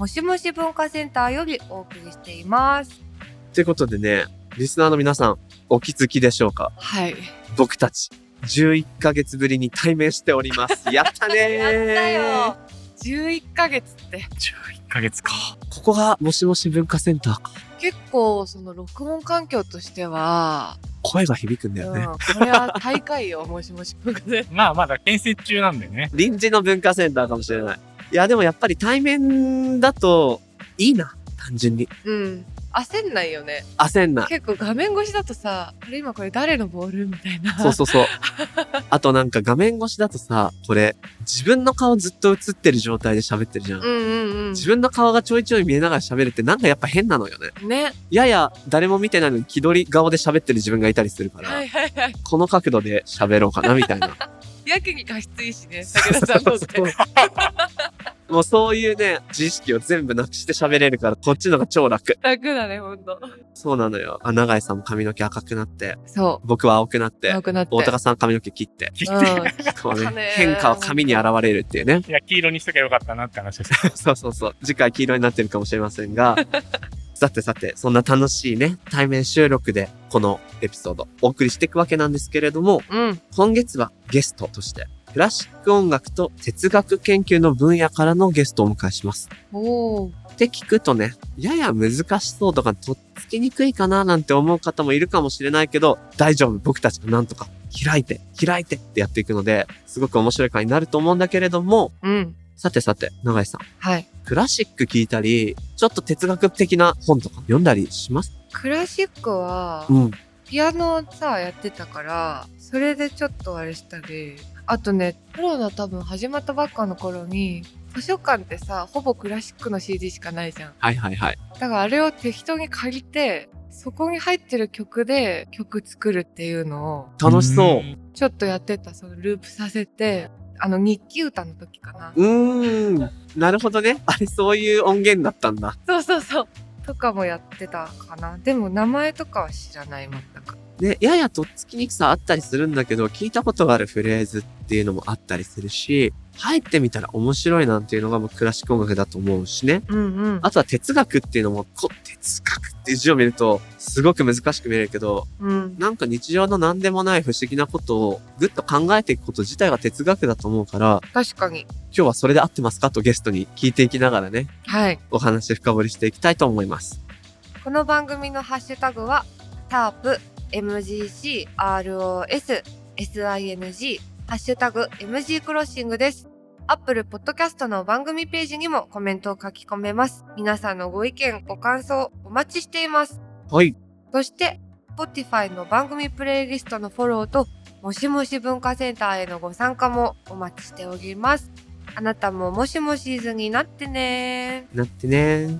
もしもし文化センターよりお送りしています。ということでね、リスナーの皆さん、お気づきでしょうか？はい。僕たち、11ヶ月ぶりに対面しております。やったねーやったよ。11ヶ月って11ヶ月か。ここがもしもし文化センターか。結構その録音環境としては、声が響くんだよね。うん、これは大会よ、もしもし文化で。まあまだ建設中なんでね。臨時の文化センターかもしれない。いや、でもやっぱり対面だといいな。単純に。うん。焦んないよね。焦んない。結構画面越しだとさ、あれ今これ誰のボールみたいな。そうそうそう。あとなんか画面越しだとさ、これ、自分の顔ずっと映ってる状態で喋ってるじゃん。うんうん自分の顔がちょいちょい見えながら喋るってなんかやっぱ変なのよね。うん。ね。やや誰も見てないのに気取り顔で喋ってる自分がいたりするから、はいはいはい。この角度で喋ろうかなみたいな。やけに加湿いいしね、武田さんのって。もうそういうね、自意識を全部なくして喋れるから、こっちのが超楽。楽だね、ほんと。そうなのよ。あ、長井さんも髪の毛赤くなって、そ僕は青くなっう。てな、くなって。大高さん髪の毛切って、切ってう ね、変化は髪に現れるっていうね。いや、黄色にしときゃよかったなって話です。そうそうそう。次回黄色になってるかもしれませんが、さてさて、そんな楽しいね、対面収録で、このエピソード、お送りしていくわけなんですけれども、うん。今月はゲストとして、クラシック音楽と哲学研究の分野からのゲストをお迎えします。おー。って聞くとね、やや難しそうとか、とっつきにくいかななんて思う方もいるかもしれないけど、大丈夫、僕たちがなんとか開いて、開いてってやっていくので、すごく面白い回になると思うんだけれども、うん。さてさて、長井さん、はい。クラシック聞いたり、ちょっと哲学的な本とか読んだりします？クラシックは、うん。ピアノさ、やってたから、それでちょっとあれしたり、あとね、コロナ多分始まったばっかの頃に、図書館ってさ、ほぼクラシックの CD しかないじゃん。はいはいはい。だからあれを適当に借りて、そこに入ってる曲で曲作るっていうのを、楽しそう。ちょっとやってた、そのループさせて、あの日記歌の時かな。うーん。なるほどね。あれ、そういう音源だったんだ。そうそうそう。とかもやってたかな。でも名前とかは知らない、全く。で、ややとっつきにくさあったりするんだけど、聞いたことがあるフレーズっていうのもあったりするし、入ってみたら面白いなんていうのがもうクラシック音楽だと思うしね。うんうん。あとは哲学っていうのも、こ哲学っていう字を見ると、すごく難しく見えるけど、うん。なんか日常の何でもない不思議なことをぐっと考えていくこと自体が哲学だと思うから、確かに。今日はそれで合ってますかとゲストに聞いていきながらね、はい。お話深掘りしていきたいと思います。この番組のハッシュタグは、タープ、MGC、ROS、SING、ハッシュタグ、MG クロッシングです。アップルポッドキャストの番組ページにもコメントを書き込めます。皆さんのご意見、ご感想、お待ちしています。はい。そして、Spotify の番組プレイリストのフォローと、もしもし文化センターへのご参加もお待ちしております。あなたももしもシーズンになってねなってね。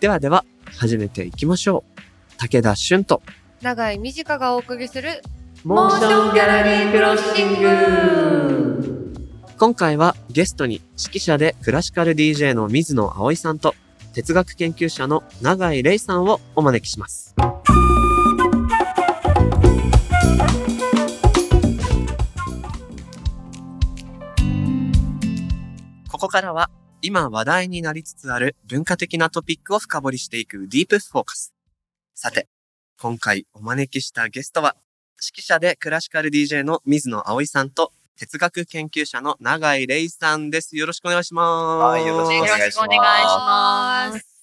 ではでは、始めていきましょう。武田俊と、長井美智香がお送りするモーションギャラリークロッシング今回はゲストに指揮者でクラシカル DJ の水野葵さんと哲学研究者の永井玲さんをお招きします。ここからは今話題になりつつある文化的なトピックを深掘りしていくディープフォーカス。さて、今回お招きしたゲストは指揮者でクラシカル DJ の水野葵さんと、哲学研究者の永井玲さんです。よろしくお願いします。はいよろしくお願いします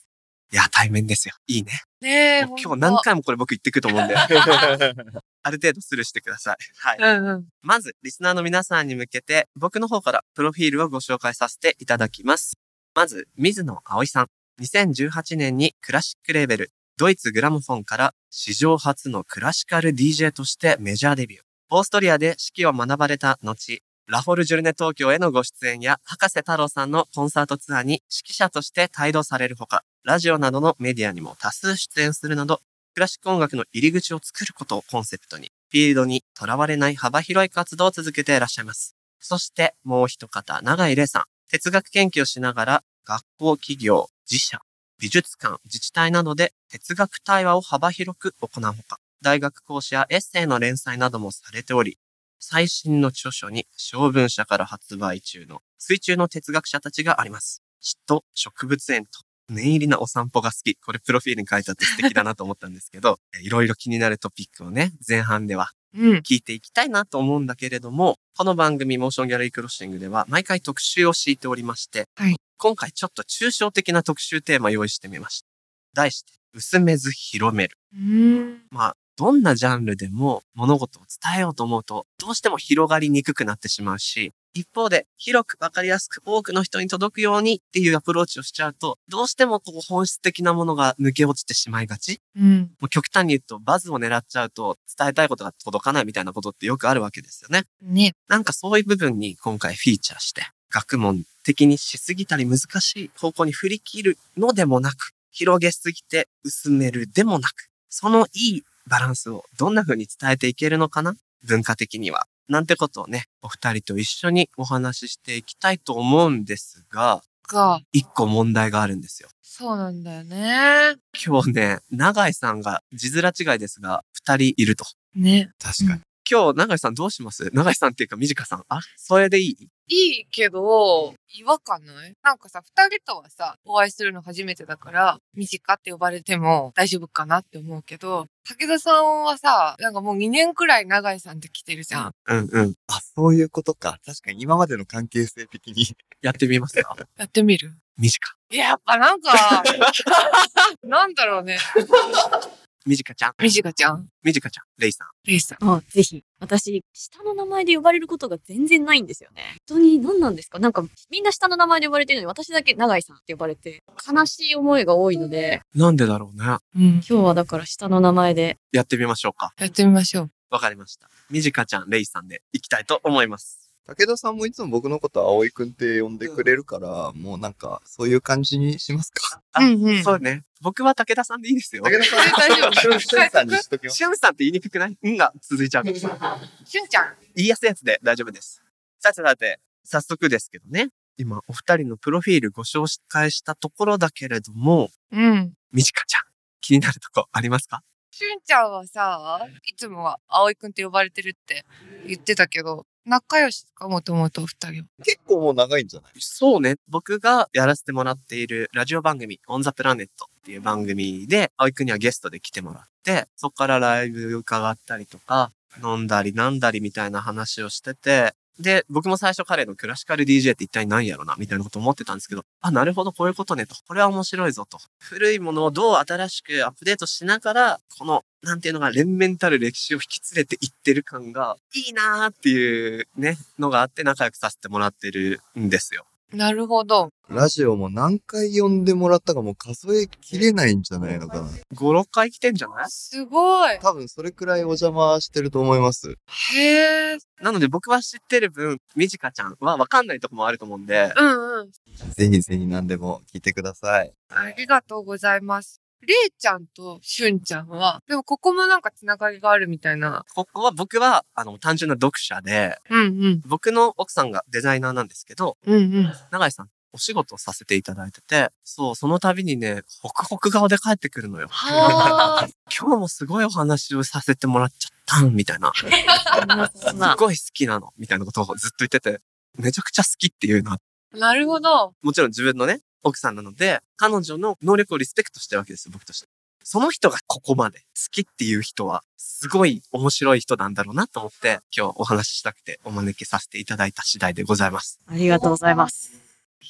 いや、対面ですよ。いいね。ねえ、今日何回もこれ僕言ってくると思うんで、ある程度スルーしてください。はい。うんうん。まず、リスナーの皆さんに向けて、僕の方からプロフィールをご紹介させていただきます。まず、水野葵さん。2018年にクラシックレーベル、ドイツグラムフォンから史上初のクラシカル DJ としてメジャーデビュー。オーストリアで指揮を学ばれた後、ラフォルジュルネ東京へのご出演や、博士太郎さんのコンサートツアーに指揮者として帯同されるほか、ラジオなどのメディアにも多数出演するなど、クラシック音楽の入り口を作ることをコンセプトに、フィールドにとらわれない幅広い活動を続けていらっしゃいます。そして、もう一方、長井玲さん。哲学研究をしながら、学校、企業、自社、美術館、自治体などで哲学対話を幅広く行うほか、大学講師やエッセイの連載などもされており、最新の著書に小文社から発売中の水中の哲学者たちがあります。詩と植物園と念入りなお散歩が好き。これプロフィールに書いてあって素敵だなと思ったんですけど、いろいろ気になるトピックをね、前半ではうん。聞いていきたいなと思うんだけれども、この番組モーションギャラリークロッシングでは毎回特集を敷いておりまして、はい今回ちょっと抽象的な特集テーマ用意してみました。題して、薄めず広める。うん。まあ、どんなジャンルでも物事を伝えようと思うと、どうしても広がりにくくなってしまうし、一方で広くわかりやすく多くの人に届くようにっていうアプローチをしちゃうと、どうしてもこう本質的なものが抜け落ちてしまいがちうん。もう極端に言うとバズを狙っちゃうと伝えたいことが届かないみたいなことってよくあるわけですよね。ね。なんかそういう部分に今回フィーチャーして、学問的にしすぎたり難しい方向に振り切るのでもなく、広げすぎて薄めるでもなく、そのいいバランスをどんな風に伝えていけるのかな？文化的には。なんてことをね、お二人と一緒にお話ししていきたいと思うんですが、が、一個問題があるんですよ。そうなんだよね。今日ね、長井さんが字面違いですが、二人いると。ね。確かに。今日、長井さんどうします？長井さんっていうか、みじかさん。あ、それでいい？いいけど、違和感ない？なんかさ、二人とはさ、お会いするの初めてだから、短って呼ばれても大丈夫かなって思うけど、武田さんはさ、なんかもう2年くらい長井さんって来てるじゃん。うんうん。あ、そういうことか。確かに今までの関係性的に。やってみますか？やってみる？みじか。いややっぱなんか、なんだろうね。みじかちゃん？みじかちゃん、みじかちゃん。レイさん。レイさん。あ、ぜひ。私、下の名前で呼ばれることが全然ないんですよね。本当に何なんですか？なんか、みんな下の名前で呼ばれてるのに、私だけ長井さんって呼ばれて、悲しい思いが多いので、なんでだろうね。うん。今日はだから下の名前で、やってみましょうか。やってみましょう。わかりました。みじかちゃん、レイさんでいきたいと思います。武田さんもいつも僕のこと葵くんって呼んでくれるから、もうなんか、そういう感じにしますか？あ、うんうんそうね。僕は武田さんでいいですよ。武田さん、大丈夫しゅんさんにしときます。しゅんさんって言いにくくない？んが続いちゃう。しゅんちゃん。言いやすいやつで大丈夫です。さてさて、早速ですけどね。今、お二人のプロフィールご紹介したところだけれども、うん。みじかちゃん、気になるとこありますか？しゅんちゃんはさ、いつもは葵くんって呼ばれてるって言ってたけど、仲良しかもともと二人は。結構もう長いんじゃない？そうね。僕がやらせてもらっているラジオ番組、オンザプラネットっていう番組で、葵くんにはゲストで来てもらって、そこからライブ伺ったりとか、飲んだり飲んだりみたいな話をしてて、で、僕も最初彼のクラシカル DJ って一体何やろな、みたいなこと思ってたんですけど、あ、なるほど、こういうことねと。これは面白いぞと。古いものをどう新しくアップデートしながら、この、なんていうのが連綿たる歴史を引き連れていってる感が、いいなーっていうね、のがあって仲良くさせてもらってるんですよ。なるほど。ラジオも何回呼んでもらったかもう数えきれないんじゃないのかな。5、6回来てんじゃない？すごい。多分それくらいお邪魔してると思います。へえ。なので僕は知ってる分、みじかちゃんは分かんないとこもあると思うんで、うんうん。ぜひぜひ何でも聞いてください。ありがとうございます。れいちゃんとしゅんちゃんは、でもここもなんかつながりがあるみたいな。ここは僕は、あの、単純な読者で、うんうん。僕の奥さんがデザイナーなんですけど、うんうん。永井さん、お仕事をさせていただいてて、そう、その度にね、ホクホク顔で帰ってくるのよ。はあ。今日もすごいお話をさせてもらっちゃったん、みたいな。す。ごい好きなの、みたいなことをずっと言ってて、めちゃくちゃ好きっていうのは、なるほど。もちろん自分のね、奥さんなので、彼女の能力をリスペクトしてるわけですよ、僕として。その人がここまで好きっていう人は、すごい面白い人なんだろうなと思って、今日お話ししたくてお招きさせていただいた次第でございます。ありがとうございます。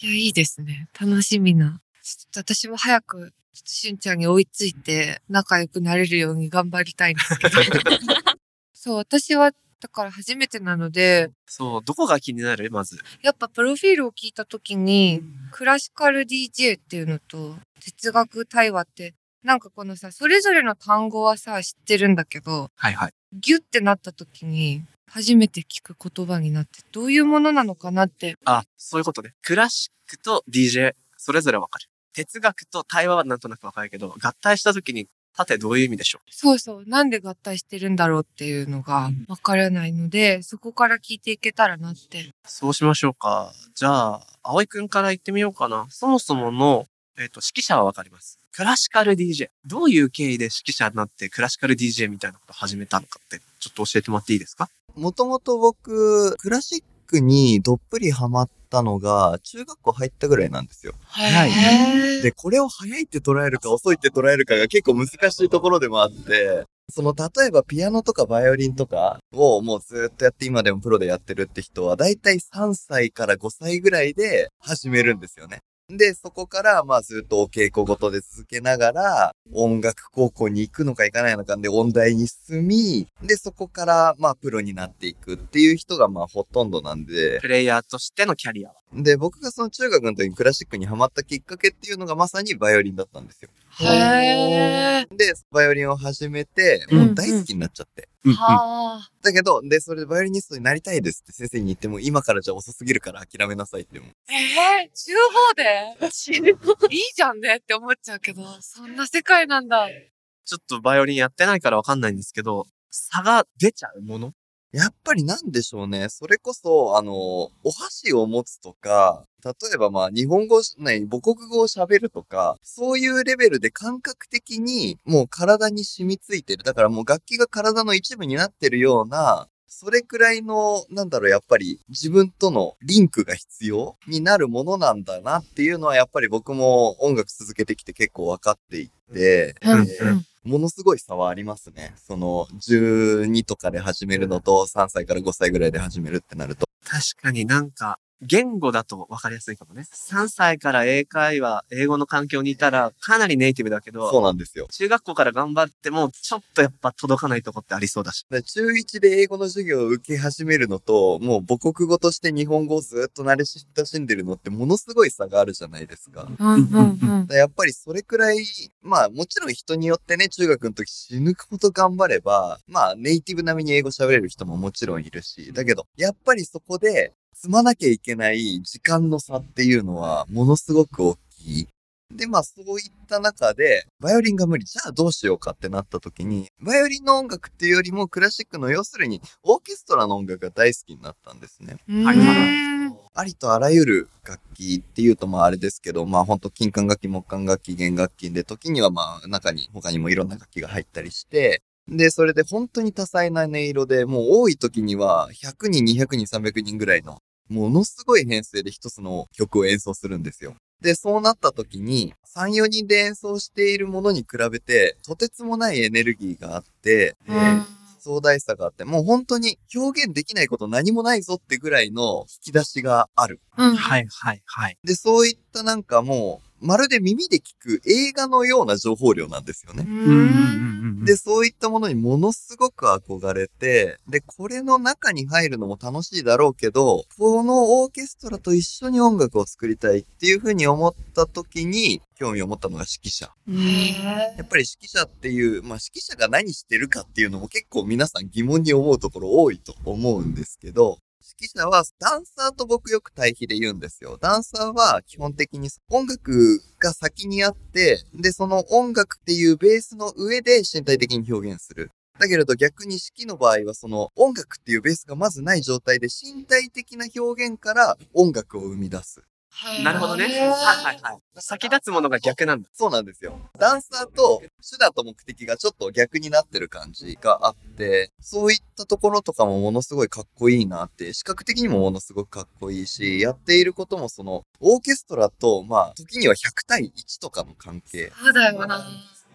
いや、いいですね。楽しみな。ちょっと私も早く、ちょっとしゅんちゃんに追いついて、仲良くなれるように頑張りたいんですけど。そう、私は、だから初めてなので、そう、どこが気になる？まず。やっぱプロフィールを聞いたときに、クラシカル DJ っていうのと、哲学対話って、なんかこのさ、それぞれの単語はさ、知ってるんだけど、はいはい。ギュってなった時に、初めて聞く言葉になって、どういうものなのかなって。あ、そういうことね。クラシックと DJ、それぞれわかる。哲学と対話はなんとなくわかるけど、合体した時に、縦どういう意味でしょう？そうそう、なんで合体してるんだろうっていうのがわからないので、そこから聞いていけたらなって。そうしましょうか。じゃあ、葵くんから言ってみようかな。そもそもの、えっ、と、指揮者はわかります。クラシカル DJ。どういう経緯で指揮者になってクラシカル DJ みたいなことを始めたのかって、ちょっと教えてもらっていいですか？もともと僕、クラシックにどっぷりハマったのが、中学校入ったぐらいなんですよ。早いね。で、これを早いって捉えるか遅いって捉えるかが結構難しいところでもあって、その、例えばピアノとかバイオリンとかをもうずっとやって今でもプロでやってるって人は、だいたい3歳から5歳ぐらいで始めるんですよね。で、そこから、まあずっとお稽古ごとで続けながら、音楽高校に行くのか行かないのかで音大に進み、で、そこから、まあプロになっていくっていう人がまあほとんどなんで、プレイヤーとしてのキャリアは？で、僕がその中学の時にクラシックにハマったきっかけっていうのがまさにバイオリンだったんですよ。へー。で、バイオリンを始めて、うんもう大好きになっちゃって。うんはあ。だけど、で、それでバイオリニストになりたいですって先生に言っても、今からじゃ遅すぎるから諦めなさいってもう。えー、中法で？いいじゃんねって思っちゃうけど、そんな世界なんだ。ちょっとバイオリンやってないからわかんないんですけど、差が出ちゃうものやっぱりなんでしょうね。それこそ、あの、お箸を持つとか、例えばまあ、日本語、ね、母国語を喋るとか、そういうレベルで感覚的にもう体に染みついてる。だからもう楽器が体の一部になってるような、それくらいの、なんだろう、やっぱり自分とのリンクが必要になるものなんだなっていうのは、やっぱり僕も音楽続けてきて結構分かっていって、うんえーものすごい差はありますね。その、12とかで始めるのと、3歳から5歳ぐらいで始めるってなると。確かになんか、言語だと分かりやすいかもね。3歳から英会話、英語の環境にいたらかなりネイティブだけそうど、なんですよ。中学校から頑張ってもちょっとやっぱ届かないとこってありそうだし。だから中1で英語の授業を受け始めるのと、もう母国語として日本語をずっと慣れ親しんでるのってものすごい差があるじゃないですか。うんうんうん。らやっぱりそれくらい、まあもちろん人によってね、中学の時死ぬほど頑張れば、まあネイティブ並みに英語喋れる人ももちろんいるし、だけど、やっぱりそこで積まなきゃいけない時間の差っていうのはものすごく大きい。で、まあそういった中で、バイオリンが無理、じゃあどうしようかってなった時に、バイオリンの音楽っていうよりもクラシックの要するにオーケストラの音楽が大好きになったんですね。ありとあらゆる楽器っていうとまああれですけど、まあほんと金管楽器、木管楽器、弦楽器で時にはまあ中に他にもいろんな楽器が入ったりして、で、それで本当に多彩な音色で、もう多い時には100人、200人、300人ぐらいの、ものすごい編成で一つの曲を演奏するんですよ。で、そうなった時に、3、4人で演奏しているものに比べて、とてつもないエネルギーがあって、えー壮大さがあって、もう本当に表現できないこと何もないぞってぐらいの引き出しがある。うんはいはいはい。で、そういったなんかもう、まるで耳で聞く映画のような情報量なんですよね。うんで、そういったものにものすごく憧れて、で、これの中に入るのも楽しいだろうけど、このオーケストラと一緒に音楽を作りたいっていうふうに思った時に、興味を持ったのが指揮者。やっぱり指揮者っていう、まあ指揮者が何してるかっていうのも結構皆さん疑問に思うところ多いと思うんですけど、指揮者はダンサーと僕よく対比で言うんですよ。ダンサーは基本的に音楽が先にあって、で、その音楽っていうベースの上で身体的に表現する。だけれど逆に指揮の場合はその音楽っていうベースがまずない状態で身体的な表現から音楽を生み出す。なるほどね。はいはいはい。先立つものが逆なんだ。そうなんですよ。ダンサーと手段と目的がちょっと逆になってる感じがあって、そういったところとかもものすごいかっこいいなって、視覚的にもものすごくかっこいいし、やっていることもその、オーケストラと、まあ、時には100対1とかの関係そうだよな。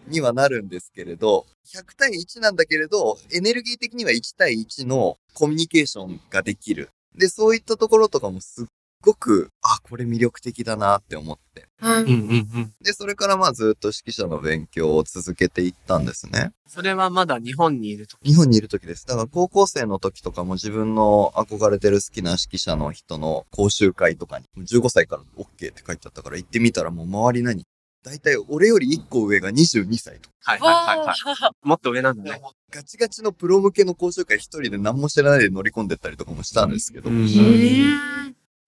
にはなるんですけれど、100対1なんだけれど、エネルギー的には1対1のコミュニケーションができる。で、そういったところとかもすっごく、あ、これ魅力的だなって思って。うんうんうんうん。で、それからまあずっと指揮者の勉強を続けていったんですね。それはまだ日本にいると。日本にいる時です。だから高校生の時とかも自分の憧れてる好きな指揮者の人の講習会とかに、15歳から OK って書いてあったから行ってみたらもう周り何？だいたい俺より1個上が22歳とか。はいはいはいはい。もっと上なんだね。ガチガチのプロ向けの講習会一人で何も知らないで乗り込んでったりとかもしたんですけど。うん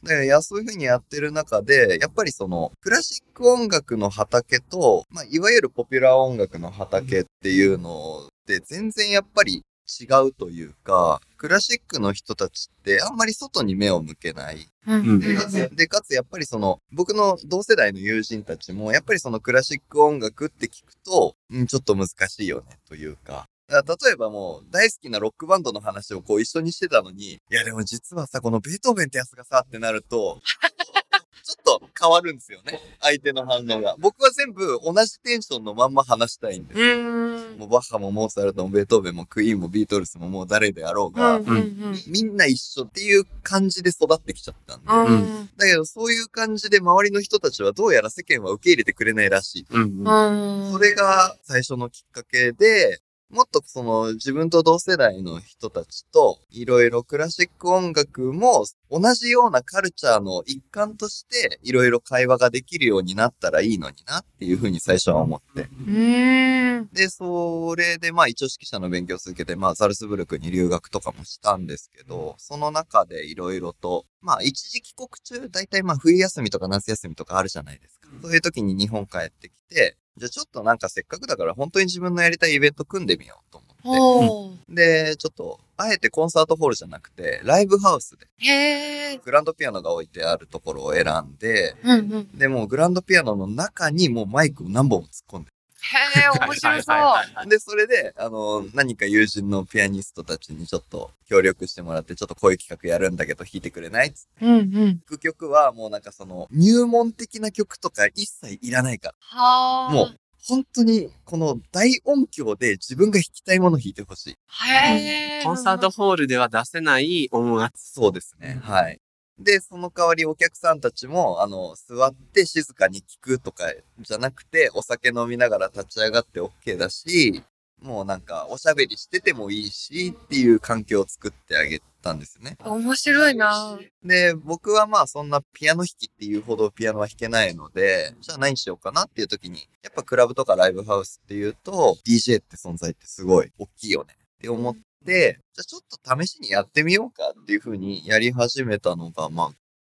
で、いや、そういう風にやってる中で、やっぱりその、クラシック音楽の畑と、まあ、いわゆるポピュラー音楽の畑っていうのって全然やっぱり違うというか、クラシックの人たちってあんまり外に目を向けない。うんで、かつ、でかつやっぱりその、僕の同世代の友人たちも、やっぱりそのクラシック音楽って聞くと、うん、ちょっと難しいよね、というか。だから例えばもう、大好きなロックバンドの話をこう一緒にしてたのに、いやでも実はさ、このベートーベンってやつがさ、ってなると、ちょっと変わるんですよね。相手の反応が。僕は全部同じテンションのまんま話したいんですよ。うん。もうバッハもモーツァルトもベートーベンもクイーンもビートルズももう誰であろううが、んうんうん。みんな一緒っていう感じで育ってきちゃったんで。うん。だけどそういう感じで周りの人たちはどうやら世間は受け入れてくれないらしい。うんうんうん。それが最初のきっかけで、もっとその自分と同世代の人たちといろいろクラシック音楽も同じようなカルチャーの一環としていろいろ会話ができるようになったらいいのになっていうふうに最初は思って。うん。で、それでまあ一応指揮者の勉強を続けてまあザルツブルクに留学とかもしたんですけど、その中でいろいろと、まあ一時帰国中、だいたいまあ冬休みとか夏休みとかあるじゃないですか。そういう時に日本帰ってきて、じゃあちょっとなんかせっかくだから本当に自分のやりたいイベント組んでみようと思って。で、ちょっと、あえてコンサートホールじゃなくて、ライブハウスで。グランドピアノが置いてあるところを選んで、うんうん。で、もうグランドピアノの中にもうマイクを何本も突っ込んで。へえ、面白そう。はいはいで、それで、あの、何か友人のピアニストたちにちょっと協力してもらって、ちょっとこういう企画やるんだけど弾いてくれない？っつって。うんうん。弾く曲はもうなんかその、入門的な曲とか一切いらないから。はあ。もう、本当に、この大音響で自分が弾きたいものを弾いてほしい。へえ。コンサートホールでは出せない音圧。そうですね。はい。で、その代わりお客さんたちも、あの、座って静かに聞くとかじゃなくて、お酒飲みながら立ち上がって OK だし、もうなんか、おしゃべりしててもいいし、っていう環境を作ってあげたんですね。面白いな。で、僕はまあそんなピアノ弾きっていうほどピアノは弾けないので、じゃあ何しようかなっていう時に、やっぱクラブとかライブハウスっていうと、DJ って存在ってすごい大きいよねって思って、じゃあちょっと試しにやってみようかっていう風にやり始めたのが、まあ、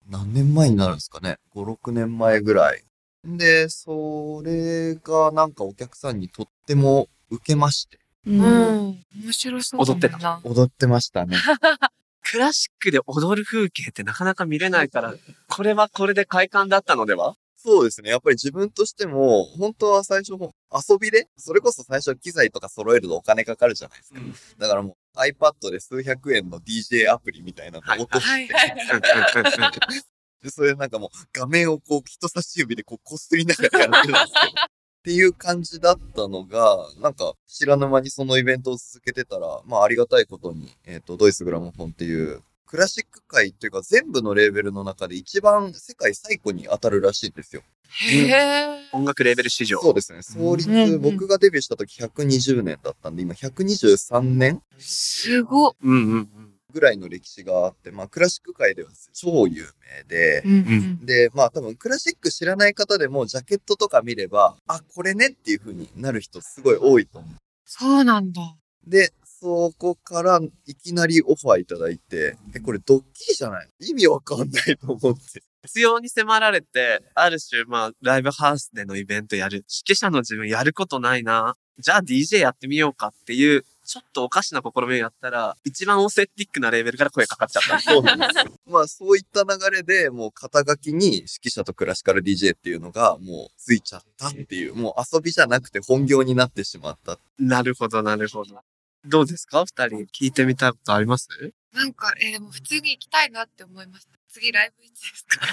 何年前になるんですかね ?5、6年前ぐらい。で、それがなんかお客さんにとっても受けまして、うん。面白そう。踊ってた踊ってましたね。クラシックで踊る風景ってなかなか見れないから、これはこれで快感だったのでは？そうですね。やっぱり自分としても、本当は最初、遊びで、それこそ最初機材とか揃えるとお金かかるじゃないですか。だからもう iPad で数百円の DJ アプリみたいなのを落として、はいはい。で、それなんかもう画面をこう人差し指でこうこすりながらやってるんですけど、っていう感じだったのが、なんか知らぬ間にそのイベントを続けてたら、まあありがたいことに、えっ、と、ドイツグラモフォンっていう、クラシック界っていうか全部のレーベルの中で一番世界最古に当たるらしいんですよ。へえ。音楽レーベル史上。そうですね。創立、うんうん僕がデビューした時120年だったんで、今123年すごっ。うんうんうん。ぐらいの歴史があって、まあクラシック界では超有名で、うんうん。で、まあ多分クラシック知らない方でもジャケットとか見れば、あ、これねっていう風になる人すごい多いと思う。そうなんだ。で、そこからいきなりオファーいただいて、え、これドッキリじゃない意味わかんないと思って。必要に迫られて、ある種、まあ、ライブハウスでのイベントやる。指揮者の自分やることないな。じゃあ DJ やってみようかっていう、ちょっとおかしな試みをやったら、一番オーセンティックなレーベルから声かかっちゃった。そうなんですよ。まあそういった流れでもう肩書きに指揮者とクラシカル DJ っていうのがもうついちゃったっていう、もう遊びじゃなくて本業になってしまった。なるほど、なるほど。どうですか？二人。聞いてみたいことあります？なんか、えーでも普通に行きたいなって思いました。次ライブいつですか？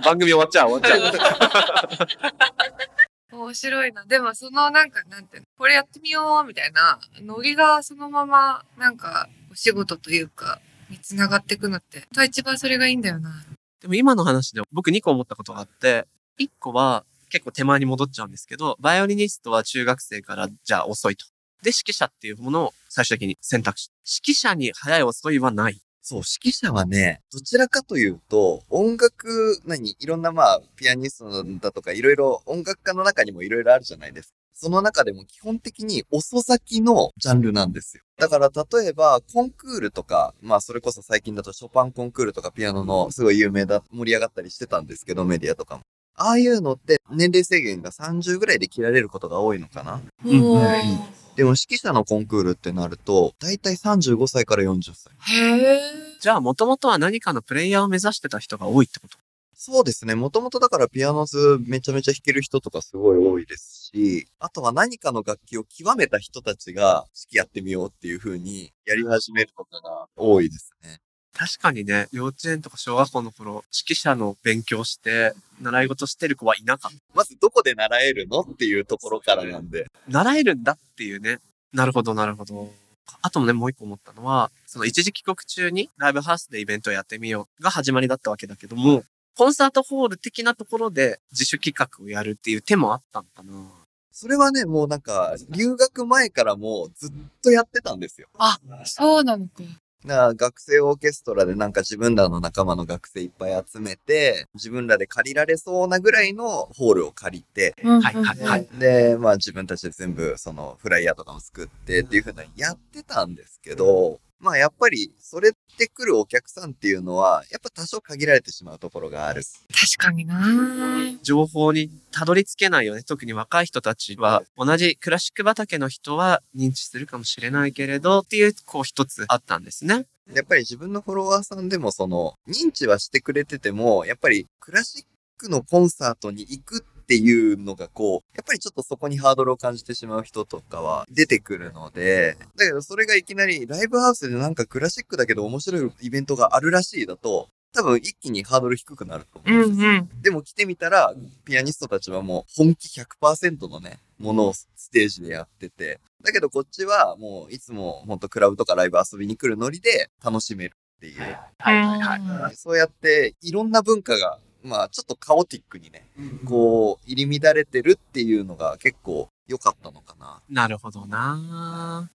番組終わっちゃう、終わっちゃう。面白いな。でもそのなんか、なんていうの、これやってみようみたいな、ノリがそのまま、なんか、お仕事というか、に繋がっていくのって、本当は一番それがいいんだよな。でも今の話で僕2個思ったことがあって、1個は結構手前に戻っちゃうんですけど、バイオリニストは中学生からじゃあ遅いと。で、指揮者っていうものを最終的に選択し、指揮者に早い遅いはない。そう、指揮者はね、どちらかというと、音楽、何、いろんなまあ、ピアニストだとか、いろいろ音楽家の中にもいろいろあるじゃないですか。その中でも基本的に遅咲きのジャンルなんですよ。だから例えばコンクールとか、まあそれこそ最近だとショパンコンクールとかピアノのすごい有名だ、盛り上がったりしてたんですけど、メディアとかも。ああいうのって年齢制限が30ぐらいで切られることが多いのかな。うんでも指揮者のコンクールってなると、だいたい35歳から40歳。へえ。じゃあ、もともとは何かのプレイヤーを目指してた人が多いってこと？そうですね。もともとだからピアノズめちゃめちゃ弾ける人とかすごい多いですし、あとは何かの楽器を極めた人たちが指揮やってみようっていう風にやり始めることが多いですね。確かにね、幼稚園とか小学校の頃、指揮者の勉強して、習い事してる子はいなかった。まずどこで習えるのっていうところからなんで。習えるんだっていうね。なるほど、なるほど。あともね、もう一個思ったのは、その一時帰国中にライブハウスでイベントをやってみようが始まりだったわけだけども、コンサートホール的なところで自主企画をやるっていう手もあったのかな。それはね、もうなんか、留学前からもうずっとやってたんですよ。そうなのか。だから学生オーケストラでなんか自分らの仲間の学生いっぱい集めて、自分らで借りられそうなぐらいのホールを借りて、はいはいはい。で、まあ自分たちで全部そのフライヤーとかも作ってっていう風なやってたんですけど、まあやっぱりそれって来るお客さんっていうのは、やっぱ多少限られてしまうところがある。確かにな情報にたどり着けないよね。特に若い人たちは、同じクラシック畑の人は認知するかもしれないけれど、っていう、こう一つあったんですね。やっぱり自分のフォロワーさんでもその、認知はしてくれてても、やっぱりクラシックのコンサートに行くっていうのがこう、やっぱりちょっとそこにハードルを感じてしまう人とかは出てくるので、だけどそれがいきなりライブハウスでなんかクラシックだけど面白いイベントがあるらしいだと、多分一気にハードル低くなると思うんですよ。ん。でも来てみたら、ピアニストたちはもう本気100%のね、ものをステージでやってて。だけどこっちはもういつもほんとクラブとかライブ遊びに来るノリで楽しめるっていう。はいはいはい。そうやっていろんな文化が、まあちょっとカオティックにね、こう入り乱れてるっていうのが結構良かったのかな。なるほどな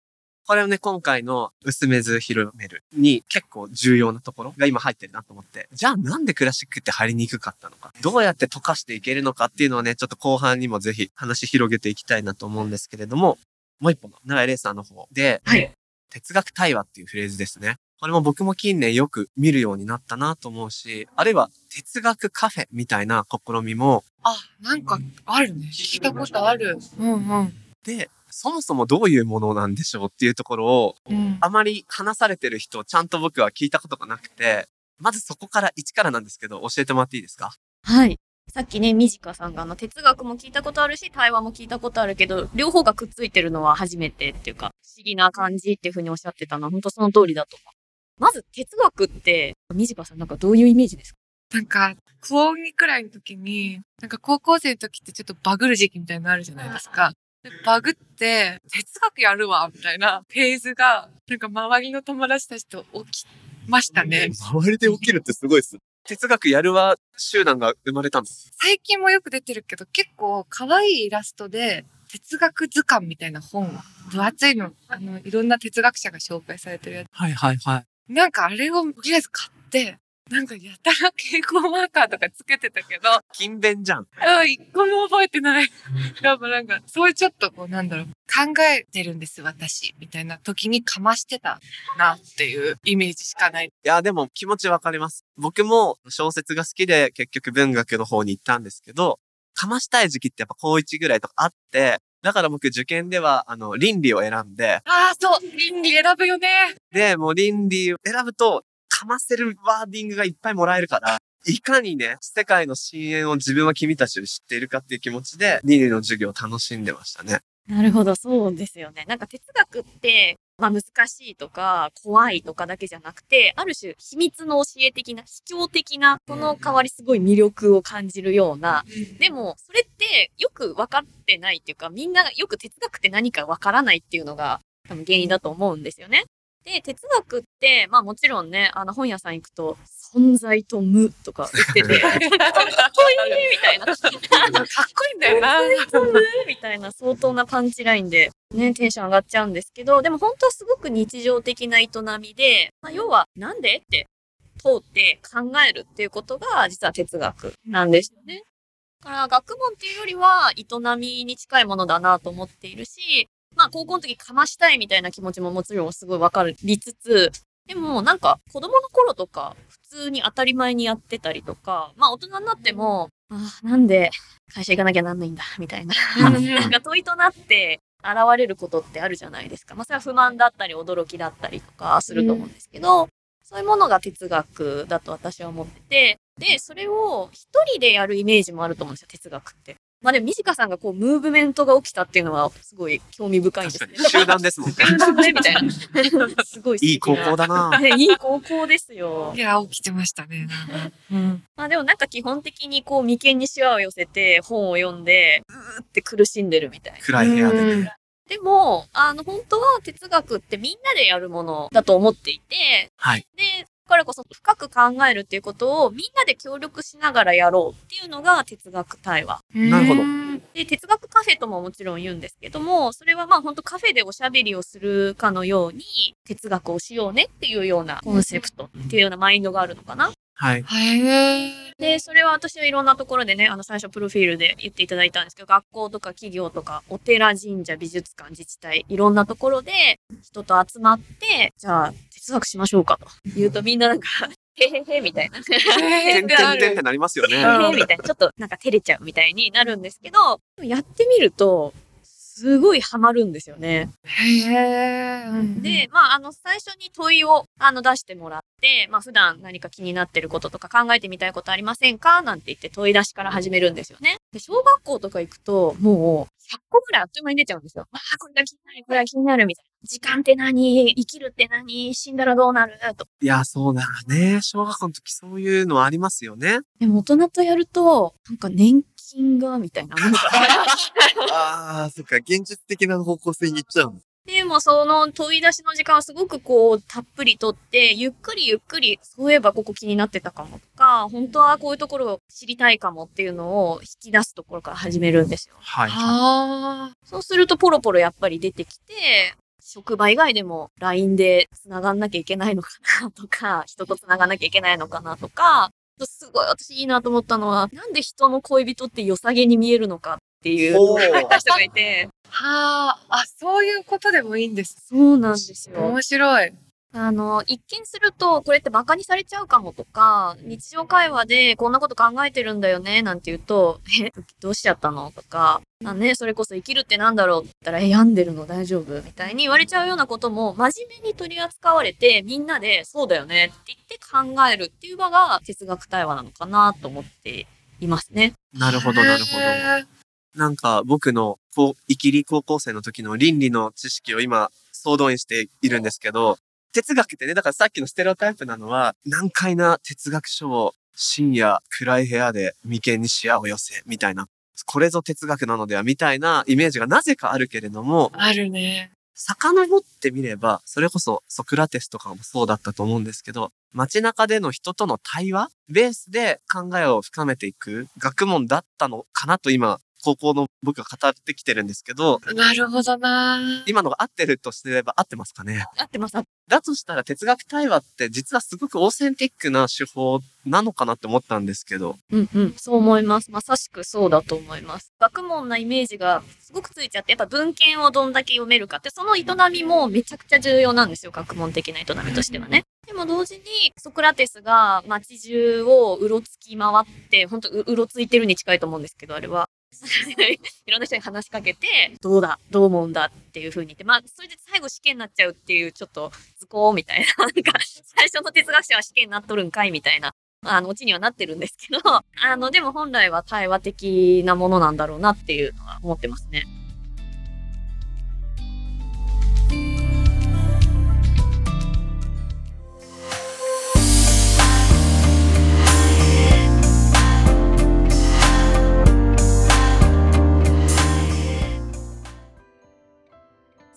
これをね、今回の薄めず広めるに結構重要なところが今入ってるなと思って。じゃあなんでクラシックって入りにくかったのか。どうやって溶かしていけるのかっていうのをね、ちょっと後半にもぜひ話広げていきたいなと思うんですけれども、もう一本の長井玲さんの方で、はい哲学対話っていうフレーズですね。これも僕も近年よく見るようになったなと思うし、あるいは哲学カフェみたいな試みも、あ、なんかあるね。聞いたことある。うんうん。で、そもそもどういうものなんでしょうっていうところをうん。あまり話されてる人、ちゃんと僕は聞いたことがなくて、まずそこから一からなんですけど、教えてもらっていいですか？はい。さっきね、ミジカさんがあの哲学も聞いたことあるし、対話も聞いたことあるけど、両方がくっついてるのは初めてっていうか、不思議な感じっていうふうにおっしゃってたのは、本当その通りだと思う。まず哲学って、ミジカさんなんかどういうイメージですか？なんか、高2くらいの時に、なんか高校生の時ってちょっとバグる時期みたいなのあるじゃないですか。でバグって、哲学やるわ、みたいなフェーズが、なんか周りの友達たちと起きましたね。周りで起きるってすごいっす。哲学やるわ集団が生まれたんです。最近もよく出てるけど、結構可愛いイラストで、哲学図鑑みたいな本、分厚いの、あの、いろんな哲学者が紹介されてるやはいはいはい。つ。なんかあれをとりあえず買って、なんかやたら蛍光マーカーとかつけてたけど、勤勉じゃん。うん、一個も覚えてない。やっぱなんか、そういうちょっとこう、なんだろう、考えてるんです、私、みたいな時にかましてたなっていうイメージしかない。いや、でも気持ちわかります。僕も小説が好きで結局文学の方に行ったんですけど、かましたい時期ってやっぱ高1ぐらいとかあって、だから僕受験では、あの、倫理を選んで、ああ、そう、倫理選ぶよね。で、もう倫理を選ぶと、かませるワーディングがいっぱいもらえるから、いかにね、世界の深淵を自分は君たちより知っているかっていう気持ちで、倫理の授業を楽しんでましたね。なるほど、そうですよね。なんか哲学って、まあ難しいとか怖いとかだけじゃなくて、ある種秘密の教え的な、秘境的な、その代わりすごい魅力を感じるような、でもそれってよく分かってないっていうか、みんながよく哲学って何か分からないっていうのが多分原因だと思うんですよね。で、哲学って、まあもちろんね、あの本屋さん行くと、存在と無とか売ってて、かっこいいみたいな。かっこいいんだよな。みたいな相当なパンチラインでね、テンション上がっちゃうんですけど、でも本当はすごく日常的な営みで、まあ、要は、なんでって通って考えるっていうことが、実は哲学なんですよね。だから、学問っていうよりは、営みに近いものだなと思っているし、まあ、高校の時かましたいみたいな気持ちももちろんすごいわかりつつ、でも、なんか、子供の頃とか、普通に当たり前にやってたりとか、まあ、大人になっても、ああ、なんで会社行かなきゃなんないんだ、みたいな。なんか問いとなって現れることってあるじゃないですか。まあ、それは不満だったり、驚きだったりとかすると思うんですけど、そういうものが哲学だと私は思ってて、で、それを一人でやるイメージもあると思うんですよ、哲学って。まあでも、短さんがこう、ムーブメントが起きたっていうのは、すごい興味深いんですね。集団ですもんね。集団ね、みたいな。すごいいい高校だな。ね、いい高校ですよい。や、起きてましたね。うん。まあでもなんか基本的にこう眉間にシワを寄せて本を読んで、うーって苦しんでるみたいな。暗い部屋でね。でも、あの本当は哲学ってみんなでやるものだと思っていて、はい。で、だからこそ深く考えるっていうことをみんなで協力しながらやろうっていうのが哲学対話。なるほどうんで、哲学カフェとももちろん言うんですけども、それはまあ本当カフェでおしゃべりをするかのように哲学をしようねっていうようなコンセプトっていうようなマインドがあるのかな。はい。へえ。で、それは私はいろんなところでね、あの最初プロフィールで言っていただいたんですけど、学校とか企業とか、お寺、神社、美術館、自治体、いろんなところで人と集まって、じゃあ哲学しましょうかと言うとみんななんか、へへへみたいな。てんてんてんってなりますよね。へへみたいな。ちょっとなんか照れちゃうみたいになるんですけど、やってみると、すごいハマるんですよね。へえ。うんで、まあ、あの、最初に問いを、あの、出してもらって、まあ、普段何か気になってることとか考えてみたいことありませんか？なんて言って問い出しから始めるんですよね。で、小学校とか行くと、もう、100個ぐらいあっという間に出ちゃうんですよ。わあ、これが気になる、これが気になる、みたいな。時間って何？生きるって何？死んだらどうなる？と。いや、そうだね。小学校の時そういうのありますよね。でも、大人とやると、なんか年金が、みたいな。なんかああ、そっか、現実的な方向性に行っちゃうの。でもその問い出しの時間はすごくこうたっぷりとって、ゆっくりゆっくり、そういえばここ気になってたかもとか、本当はこういうところを知りたいかもっていうのを引き出すところから始めるんですよ。はい。あそうするとポロポロやっぱり出てきて、職場以外でも LINE で繋がんなきゃいけないのかなとか、人と繋がんなきゃいけないのかなとか、すごい私いいなと思ったのは、なんで人の恋人って良さげに見えるのかっていう人がいて、あ。はあ。あ、そういうことでもいいんです。そうなんですよ。面白い。あの、一見すると、これって馬鹿にされちゃうかもとか、日常会話でこんなこと考えてるんだよね、なんて言うと、え、どうしちゃったの？とか、あね、それこそ生きるってなんだろう？って言ったら、え、病んでるの大丈夫？みたいに言われちゃうようなことも、真面目に取り扱われて、みんなで、そうだよねって言って考えるっていう場が哲学対話なのかなと思っていますね。なるほど、なるほど。なんか僕のこう、生きり高校生の時の倫理の知識を今、総動員しているんですけど、哲学ってね、だからさっきのステレオタイプなのは、難解な哲学書を深夜暗い部屋で眉間に視野を寄せ、みたいな。これぞ哲学なのでは、みたいなイメージがなぜかあるけれども、あるね。遡ってみれば、それこそソクラテスとかもそうだったと思うんですけど、街中での人との対話ベースで考えを深めていく学問だったのかなと今、高校の僕が語ってきてるんですけど、なるほどな。今のが合ってるとすれば合ってますかね？合ってます。だとしたら哲学対話って実はすごくオーセンティックな手法なのかなって思ったんですけど。うんうん。そう思います。まさしくそうだと思います。学問なイメージがすごくついちゃって、やっぱ文献をどんだけ読めるかって、その営みもめちゃくちゃ重要なんですよ。学問的な営みとしてはね。でも同時に、ソクラテスが街中をうろつき回って、本当ううろついてるに近いと思うんですけど、あれは。いろんな人に話しかけて、どうだどう思うんだっていうふうに言って、まあ、それで最後試験になっちゃうっていう、ちょっと図工みたいな、なんか、最初の哲学者は試験になっとるんかいみたいなあの、オチにはなってるんですけど、あの、でも本来は対話的なものなんだろうなっていうのは思ってますね。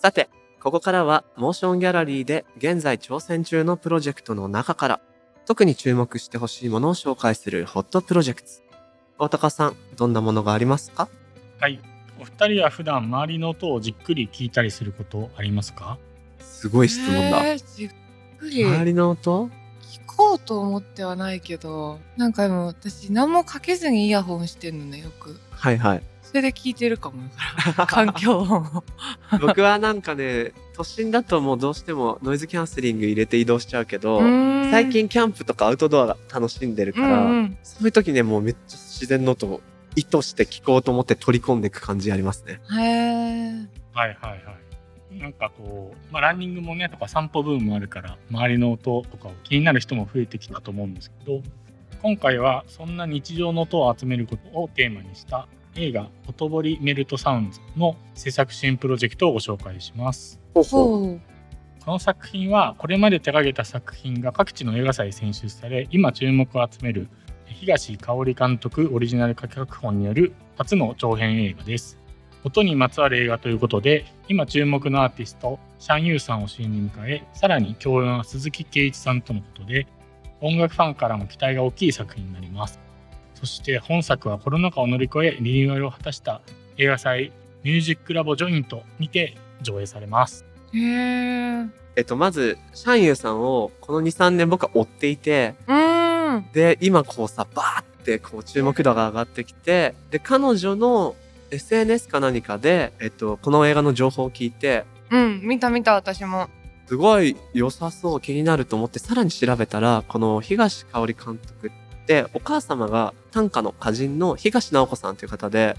さて、ここからはモーションギャラリーで現在挑戦中のプロジェクトの中から特に注目してほしいものを紹介するホットプロジェクト。大高さん、どんなものがありますか？はい。お二人は普段周りの音をじっくり聞いたりすることありますか？すごい質問だ。えーじっくり周りの音？聞こうと思ってはないけど、なんかでも私何もかけずにイヤホンしてんのね、よく。はいはい。それで聞いてるかもだから、環境音を。僕はなんかね、都心だともうどうしてもノイズキャンセリング入れて移動しちゃうけど、最最近キャンプとかアウトドアが楽しんでるから、うんうんそういう時ね、もうめっちゃ自然の音を意図して聞こうと思って取り込んでいく感じありますね。へーはいはいはい。なんかこう、まあ、ランニングもねとか散歩ブームもあるから周りの音とかを気になる人も増えてきたと思うんですけど今回はそんな日常の音を集めることをテーマにした映画「ほとぼりメルトサウンズ」の制作支援プロジェクトをご紹介します。ほうほう。この作品はこれまで手掛けた作品が各地の映画祭に選出され今注目を集める東香織監督オリジナル脚本による初の長編映画です。音にまつわる映画ということで今注目のアーティストシャン・ユーさんを主演に迎えさらに共演は鈴木圭一さんとのことで音楽ファンからも期待が大きい作品になります。そして本作はコロナ禍を乗り越えリニューアルを果たした映画祭ミュージックラボジョイントにて上映されます。へー。えっと、まず、シャンユーさんをこの2、3年僕は追っていて、うーん。で、今こうさ、バーってこう注目度が上がってきて、で、彼女の SNS か何かで、えっと、この映画の情報を聞いて、うん、見た見た私も。すごい良さそう、気になると思って、さらに調べたら、この東香織監督って、お母様が短歌の歌人の東直子さんという方で。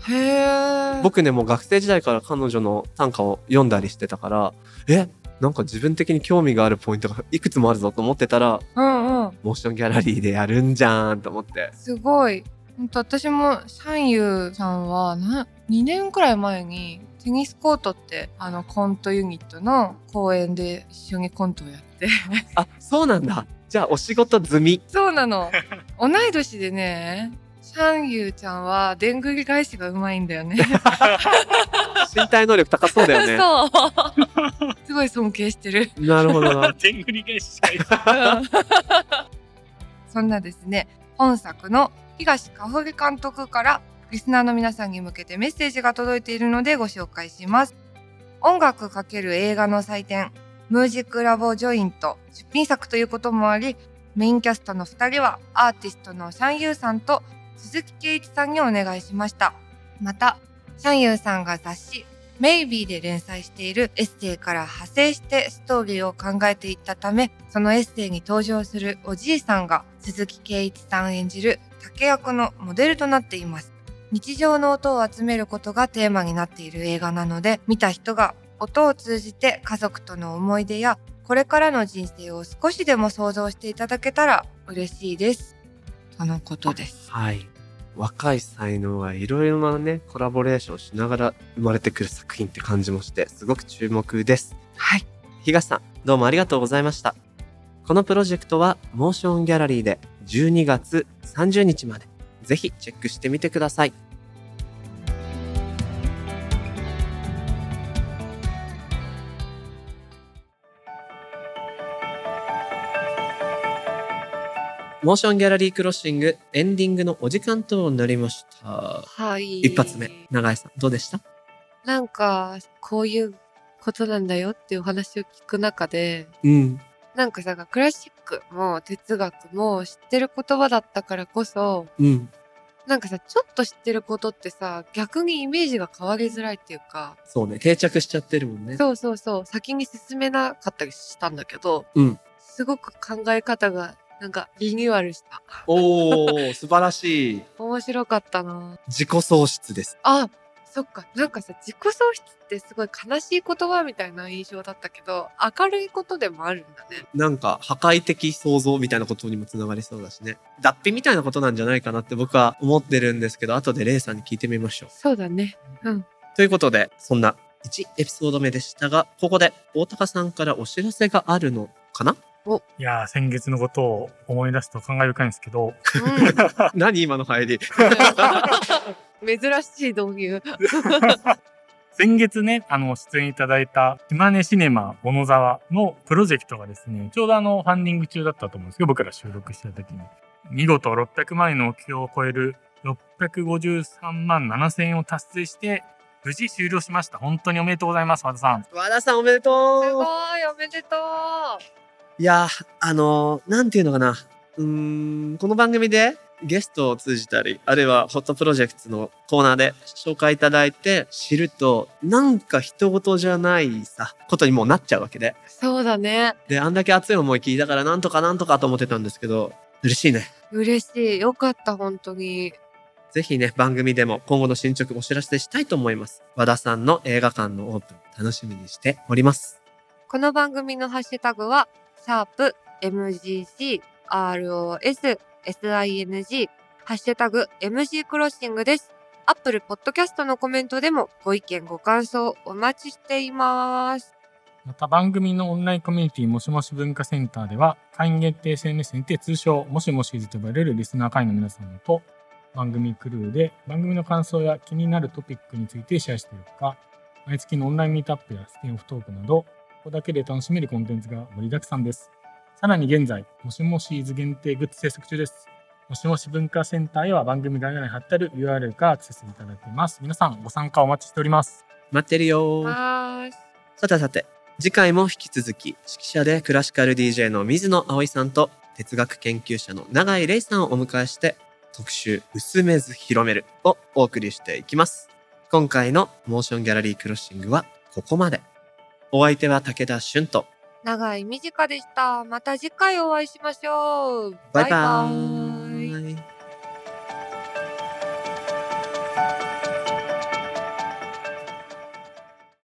僕ね、もう学生時代から彼女の短歌を読んだりしてたから、え、なんか自分的に興味があるポイントがいくつもあるぞと思ってたら、うんうん。モーションギャラリーでやるんじゃんと思って。すごい。ほんと私もシャンユーさんはな2年くらい前にテニスコートってあのコントユニットの公演で一緒にコントをやってあ、そうなんだ。じゃあお仕事済み。そうなの同い年でねシャンユーちゃんはでんぐり返しがうまいんだよね。身体能力高そうだよね。そう。すごい尊敬してる。なるほど。な。でんぐり返し そんなですね本作の東かほり監督からリスナーの皆さんに向けてメッセージが届いているのでご紹介します。音楽×映画の祭典ムージックラボジョイント出品作ということもありメインキャストの2人はアーティストのシャンユーさんと鈴木圭一さんにお願いしましたまたシャンユーさんが雑誌メイビーで連載しているエッセイから派生してストーリーを考えていったため、そのエッセイに登場するおじいさんが鈴木圭一さん演じる竹役のモデルとなっています。日常の音を集めることがテーマになっている映画なので、見た人が音を通じて家族との思い出やこれからの人生を少しでも想像していただけたら嬉しいです。とのことです。はい。若い才能がいろいろなね、コラボレーションしながら生まれてくる作品って感じもして、すごく注目です。はい。東さん、どうもありがとうございました。このプロジェクトは、モーションギャラリーで12月30日まで、ぜひチェックしてみてください。モーションギャラリークロッシングエンディングのお時間となりました。はい。一発目、長井さん、どうでした？なんか、こういうことなんだよっていうお話を聞く中で、うん。なんかさ、クラシックも哲学も知ってる言葉だったからこそ、うん。なんかさ、ちょっと知ってることってさ、逆にイメージが変わりづらいっていうか、そうね、定着しちゃってるもんね。そうそうそう、先に進めなかったりしたんだけど、うんすごく考え方が、なんかリニューアルした。おー、素晴らしい。面白かったな自己喪失です。あ、そっか。なんかさ、自己喪失ってすごい悲しい言葉みたいな印象だったけど、明るいことでもあるんだね。なんか、破壊的創造みたいなことにもつながりそうだしね。脱皮みたいなことなんじゃないかなって僕は思ってるんですけど、後でレイさんに聞いてみましょう。そうだね。うん。ということで、そんな1エピソード目でしたが、ここで大高さんからお知らせがあるのかな？いやー、先月のことを思い出すと感慨深いんですけど、何今の入り？珍しい導入。先月ね、あの、出演いただいた、島根シネマ小野沢のプロジェクトがですね、ちょうどあの、ファンディング中だったと思うんですけど、僕ら収録してた時に。見事600万円の目標を超える653万7千円を達成して、無事終了しました。本当におめでとうございます、和田さん。和田さんおめでとすごうい、おめでとう。いやー、あのーなんていうのかな。うーん、この番組でゲストを通じたり、あるいはホットプロジェクトのコーナーで紹介いただいて知ると、なんか人事じゃないさ、ことにもうなっちゃうわけで。そうだね。で、あんだけ熱い思い聞いたからなんとかなんとかと思ってたんですけど、嬉しいね。嬉しい。よかった、本当に。ぜひね、番組でも今後の進捗お知らせしたいと思います。和田さんの映画館のオープン、楽しみにしております。この番組のハッシュタグは、シャープ MGC ROS SING ハッシュタグ MG クロッシングです。アップルポッドキャストのコメントでもご意見ご感想お待ちしています。また番組のオンラインコミュニティもしもし文化センターでは会員限定 SNS にて通称もしもしずと呼ばれるリスナー会員の皆様と番組クルーで番組の感想や気になるトピックについてシェアしているほか毎月のオンラインミートアップやスピンオフトークなどここだけで楽しめるコンテンツが盛りだくさんです。さらに現在、もしもしーず限定グッズ制作中です。もしもし文化センターへは番組概要欄に貼ってある URL からアクセスいただけます。皆さんご参加お待ちしております。待ってるよ。さてさて、次回も引き続き、指揮者でクラシカル DJ の水野葵さんと、哲学研究者の永井玲さんをお迎えして、特集、薄めず広めるをお送りしていきます。今回のモーションギャラリークロッシングはここまで。お相手は武田俊と、長い短でした。また次回お会いしましょう。バイバイーイ